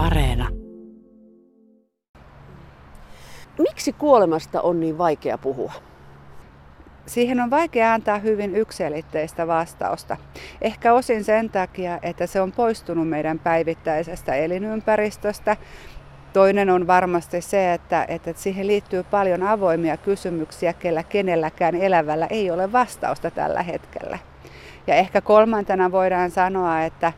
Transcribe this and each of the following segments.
Areena. Miksi kuolemasta on niin vaikea puhua? Siihen on vaikea antaa hyvin yksilitteistä vastausta. Ehkä osin sen takia, että se on poistunut meidän päivittäisestä elinympäristöstä. Toinen on varmasti se, että, että siihen liittyy paljon avoimia kysymyksiä, kellä kenelläkään elävällä ei ole vastausta tällä hetkellä. Ja ehkä kolmantena voidaan sanoa, että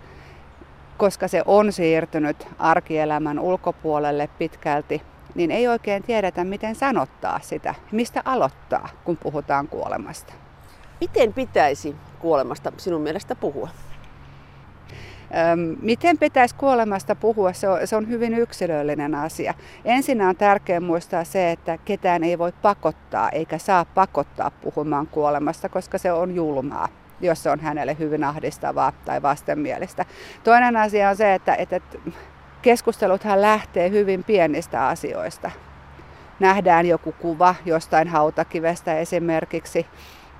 koska se on siirtynyt arkielämän ulkopuolelle pitkälti, niin ei oikein tiedetä, miten sanottaa sitä, mistä aloittaa, kun puhutaan kuolemasta. Miten pitäisi kuolemasta sinun mielestä puhua? Miten pitäisi kuolemasta puhua, se on, se on hyvin yksilöllinen asia. Ensin on tärkeää muistaa se, että ketään ei voi pakottaa eikä saa pakottaa puhumaan kuolemasta, koska se on julmaa jos se on hänelle hyvin ahdistavaa tai vastenmielistä. Toinen asia on se, että, että keskusteluthan lähtee hyvin pienistä asioista. Nähdään joku kuva jostain hautakivestä esimerkiksi,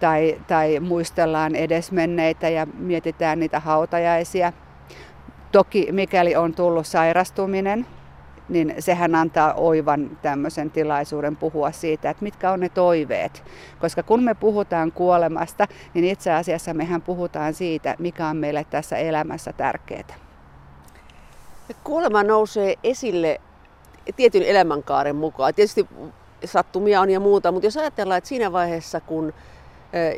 tai, tai muistellaan edesmenneitä ja mietitään niitä hautajaisia. Toki mikäli on tullut sairastuminen, niin sehän antaa oivan tämmöisen tilaisuuden puhua siitä, että mitkä on ne toiveet. Koska kun me puhutaan kuolemasta, niin itse asiassa mehän puhutaan siitä, mikä on meille tässä elämässä tärkeää. Kuolema nousee esille tietyn elämänkaaren mukaan. Tietysti sattumia on ja muuta, mutta jos ajatellaan, että siinä vaiheessa, kun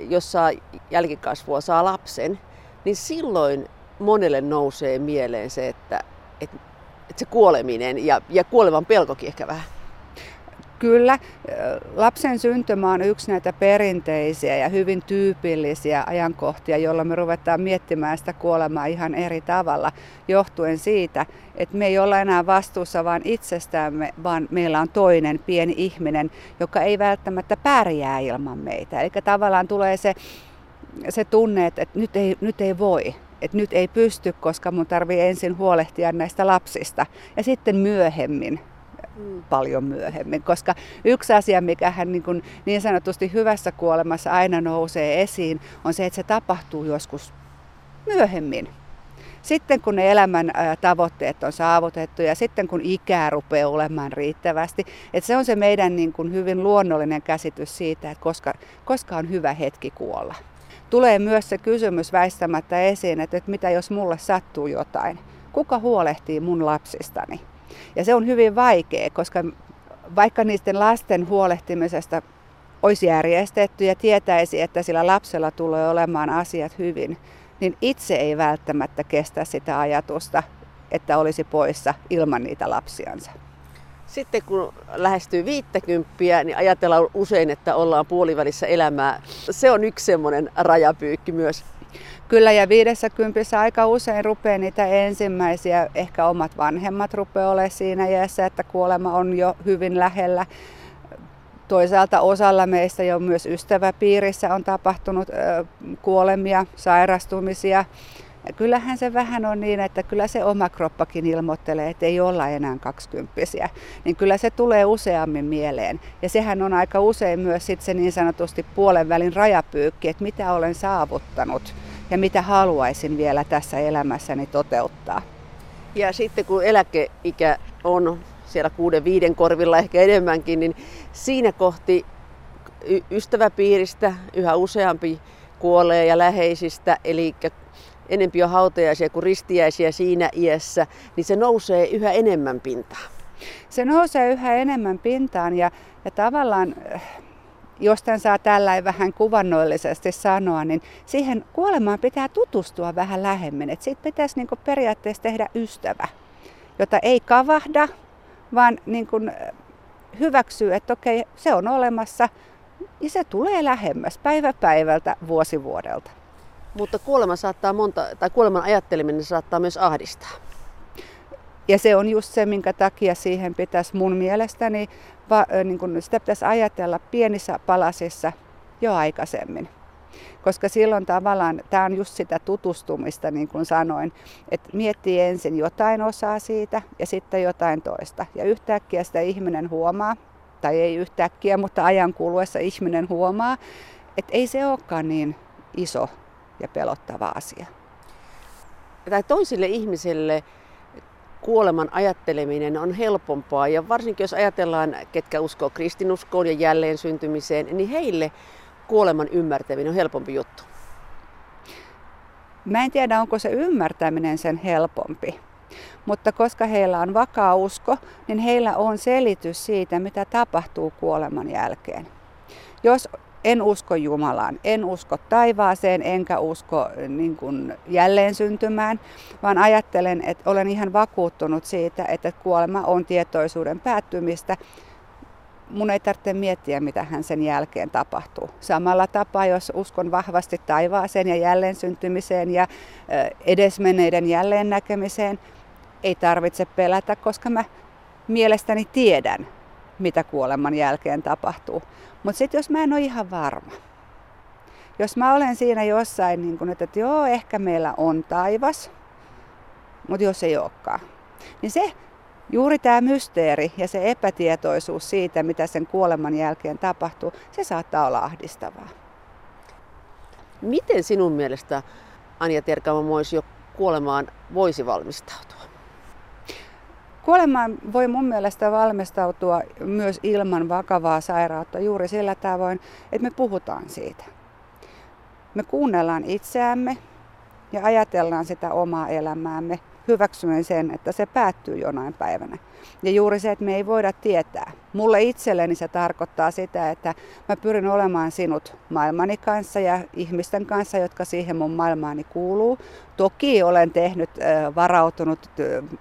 jos saa jälkikasvua, saa lapsen, niin silloin monelle nousee mieleen se, että, että että se kuoleminen ja, ja kuolevan pelkokin ehkä vähän. Kyllä, lapsen syntymä on yksi näitä perinteisiä ja hyvin tyypillisiä ajankohtia, jolloin me ruvetaan miettimään sitä kuolemaa ihan eri tavalla, johtuen siitä, että me ei olla enää vastuussa vain itsestämme, vaan meillä on toinen pieni ihminen, joka ei välttämättä pärjää ilman meitä. Eli tavallaan tulee se, se tunne, että nyt ei, nyt ei voi, että nyt ei pysty, koska mun tarvii ensin huolehtia näistä lapsista ja sitten myöhemmin mm. paljon myöhemmin. Koska yksi asia, mikä hän niin, kuin niin sanotusti hyvässä kuolemassa aina nousee esiin, on se, että se tapahtuu joskus myöhemmin. Sitten kun ne elämän tavoitteet on saavutettu ja sitten kun ikää rupeaa olemaan riittävästi, että se on se meidän niin kuin hyvin luonnollinen käsitys siitä, että koska, koska on hyvä hetki kuolla tulee myös se kysymys väistämättä esiin, että, että mitä jos mulle sattuu jotain? Kuka huolehtii mun lapsistani? Ja se on hyvin vaikea, koska vaikka niiden lasten huolehtimisesta olisi järjestetty ja tietäisi, että sillä lapsella tulee olemaan asiat hyvin, niin itse ei välttämättä kestä sitä ajatusta, että olisi poissa ilman niitä lapsiansa. Sitten kun lähestyy 50, niin ajatellaan usein, että ollaan puolivälissä elämää. Se on yksi semmoinen rajapyykki myös. Kyllä ja 50 aika usein rupeaa niitä ensimmäisiä, ehkä omat vanhemmat rupeaa olemaan siinä iässä, että kuolema on jo hyvin lähellä. Toisaalta osalla meistä jo myös ystäväpiirissä on tapahtunut kuolemia, sairastumisia. Kyllähän se vähän on niin, että kyllä se oma kroppakin ilmoittelee, että ei olla enää kaksikymppisiä. Niin kyllä se tulee useammin mieleen. Ja sehän on aika usein myös sit se niin sanotusti puolen välin rajapyykki, että mitä olen saavuttanut ja mitä haluaisin vielä tässä elämässäni toteuttaa. Ja sitten kun eläkeikä on siellä kuuden viiden korvilla ehkä enemmänkin, niin siinä kohti ystäväpiiristä yhä useampi kuolee ja läheisistä, eli enempi on hautajaisia kuin ristiäisiä siinä iässä, niin se nousee yhä enemmän pintaan. Se nousee yhä enemmän pintaan ja, ja tavallaan, äh, jos tämän saa tällä vähän kuvannollisesti sanoa, niin siihen kuolemaan pitää tutustua vähän lähemmin. Et siitä pitäisi niin periaatteessa tehdä ystävä, jota ei kavahda, vaan niin hyväksyy, että okei, se on olemassa, ja se tulee lähemmäs päivä päivältä, vuosi vuodelta. Mutta kuolema saattaa monta, tai kuoleman ajatteleminen saattaa myös ahdistaa. Ja se on just se, minkä takia siihen pitäisi mun mielestäni, va, niin kun sitä pitäisi ajatella pienissä palasissa jo aikaisemmin. Koska silloin tavallaan tämä on just sitä tutustumista, niin kuin sanoin, että miettii ensin jotain osaa siitä ja sitten jotain toista. Ja yhtäkkiä sitä ihminen huomaa, tai ei yhtäkkiä, mutta ajan kuluessa ihminen huomaa, että ei se olekaan niin iso ja pelottava asia. Tai toisille ihmisille kuoleman ajatteleminen on helpompaa. Ja varsinkin jos ajatellaan, ketkä uskoo kristinuskoon ja jälleen syntymiseen, niin heille kuoleman ymmärtäminen on helpompi juttu. Mä en tiedä, onko se ymmärtäminen sen helpompi. Mutta koska heillä on vakaa usko, niin heillä on selitys siitä, mitä tapahtuu kuoleman jälkeen. Jos en usko Jumalaan, en usko taivaaseen, enkä usko niin kuin jälleen syntymään, vaan ajattelen, että olen ihan vakuuttunut siitä, että kuolema on tietoisuuden päättymistä. Mun ei tarvitse miettiä, mitä hän sen jälkeen tapahtuu. Samalla tapaa, jos uskon vahvasti taivaaseen ja jälleen syntymiseen ja edesmenneiden jälleen näkemiseen, ei tarvitse pelätä, koska mä mielestäni tiedän, mitä kuoleman jälkeen tapahtuu. Mutta sitten jos mä en ole ihan varma, jos mä olen siinä jossain, niin kun, että, että joo, ehkä meillä on taivas, mutta jos ei olekaan, niin se juuri tämä mysteeri ja se epätietoisuus siitä, mitä sen kuoleman jälkeen tapahtuu, se saattaa olla ahdistavaa. Miten sinun mielestä Anja Terkama jo kuolemaan voisi valmistautua? Kuolemaan voi mun mielestä valmistautua myös ilman vakavaa sairautta juuri sillä tavoin, että me puhutaan siitä. Me kuunnellaan itseämme ja ajatellaan sitä omaa elämäämme hyväksyen sen, että se päättyy jonain päivänä. Ja juuri se, että me ei voida tietää. Mulle itselleni se tarkoittaa sitä, että mä pyrin olemaan sinut maailmani kanssa ja ihmisten kanssa, jotka siihen mun maailmaani kuuluu. Toki olen tehnyt, varautunut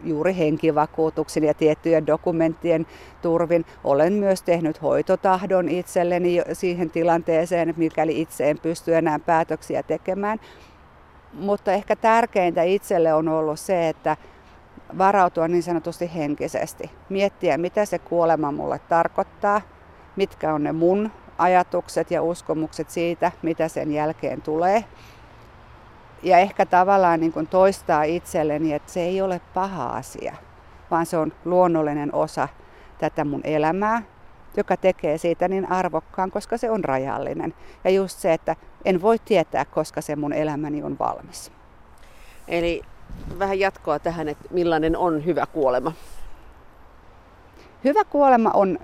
juuri henkivakuutuksen ja tiettyjen dokumenttien turvin. Olen myös tehnyt hoitotahdon itselleni siihen tilanteeseen, mikäli itse en pysty enää päätöksiä tekemään. Mutta ehkä tärkeintä itselle on ollut se, että varautua niin sanotusti henkisesti. Miettiä, mitä se kuolema mulle tarkoittaa, mitkä on ne mun ajatukset ja uskomukset siitä, mitä sen jälkeen tulee. Ja ehkä tavallaan niin kuin toistaa itselleni, että se ei ole paha asia, vaan se on luonnollinen osa tätä mun elämää, joka tekee siitä niin arvokkaan, koska se on rajallinen. Ja just se, että en voi tietää, koska se mun elämäni on valmis. Eli vähän jatkoa tähän, että millainen on hyvä kuolema? Hyvä kuolema on,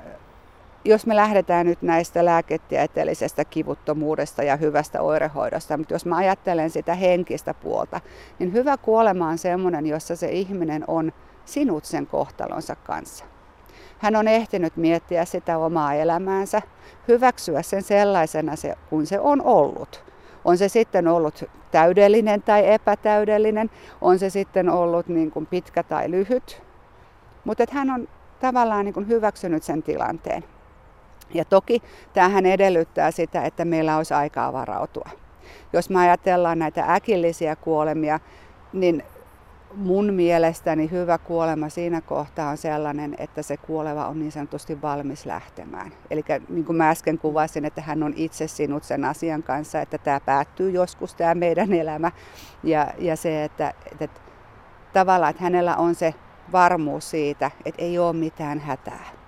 jos me lähdetään nyt näistä lääketieteellisestä kivuttomuudesta ja hyvästä oirehoidosta, mutta jos mä ajattelen sitä henkistä puolta, niin hyvä kuolema on sellainen, jossa se ihminen on sinut sen kohtalonsa kanssa. Hän on ehtinyt miettiä sitä omaa elämäänsä, hyväksyä sen sellaisena se, kuin se on ollut. On se sitten ollut täydellinen tai epätäydellinen, on se sitten ollut niin kuin pitkä tai lyhyt, mutta hän on tavallaan niin kuin hyväksynyt sen tilanteen. Ja toki tämähän edellyttää sitä, että meillä olisi aikaa varautua. Jos me ajatellaan näitä äkillisiä kuolemia, niin mun mielestäni hyvä kuolema siinä kohtaa on sellainen, että se kuoleva on niin sanotusti valmis lähtemään. Eli niin kuin mä äsken kuvasin, että hän on itse sinut sen asian kanssa, että tämä päättyy joskus tämä meidän elämä. Ja, ja se, että, että tavallaan että hänellä on se varmuus siitä, että ei ole mitään hätää.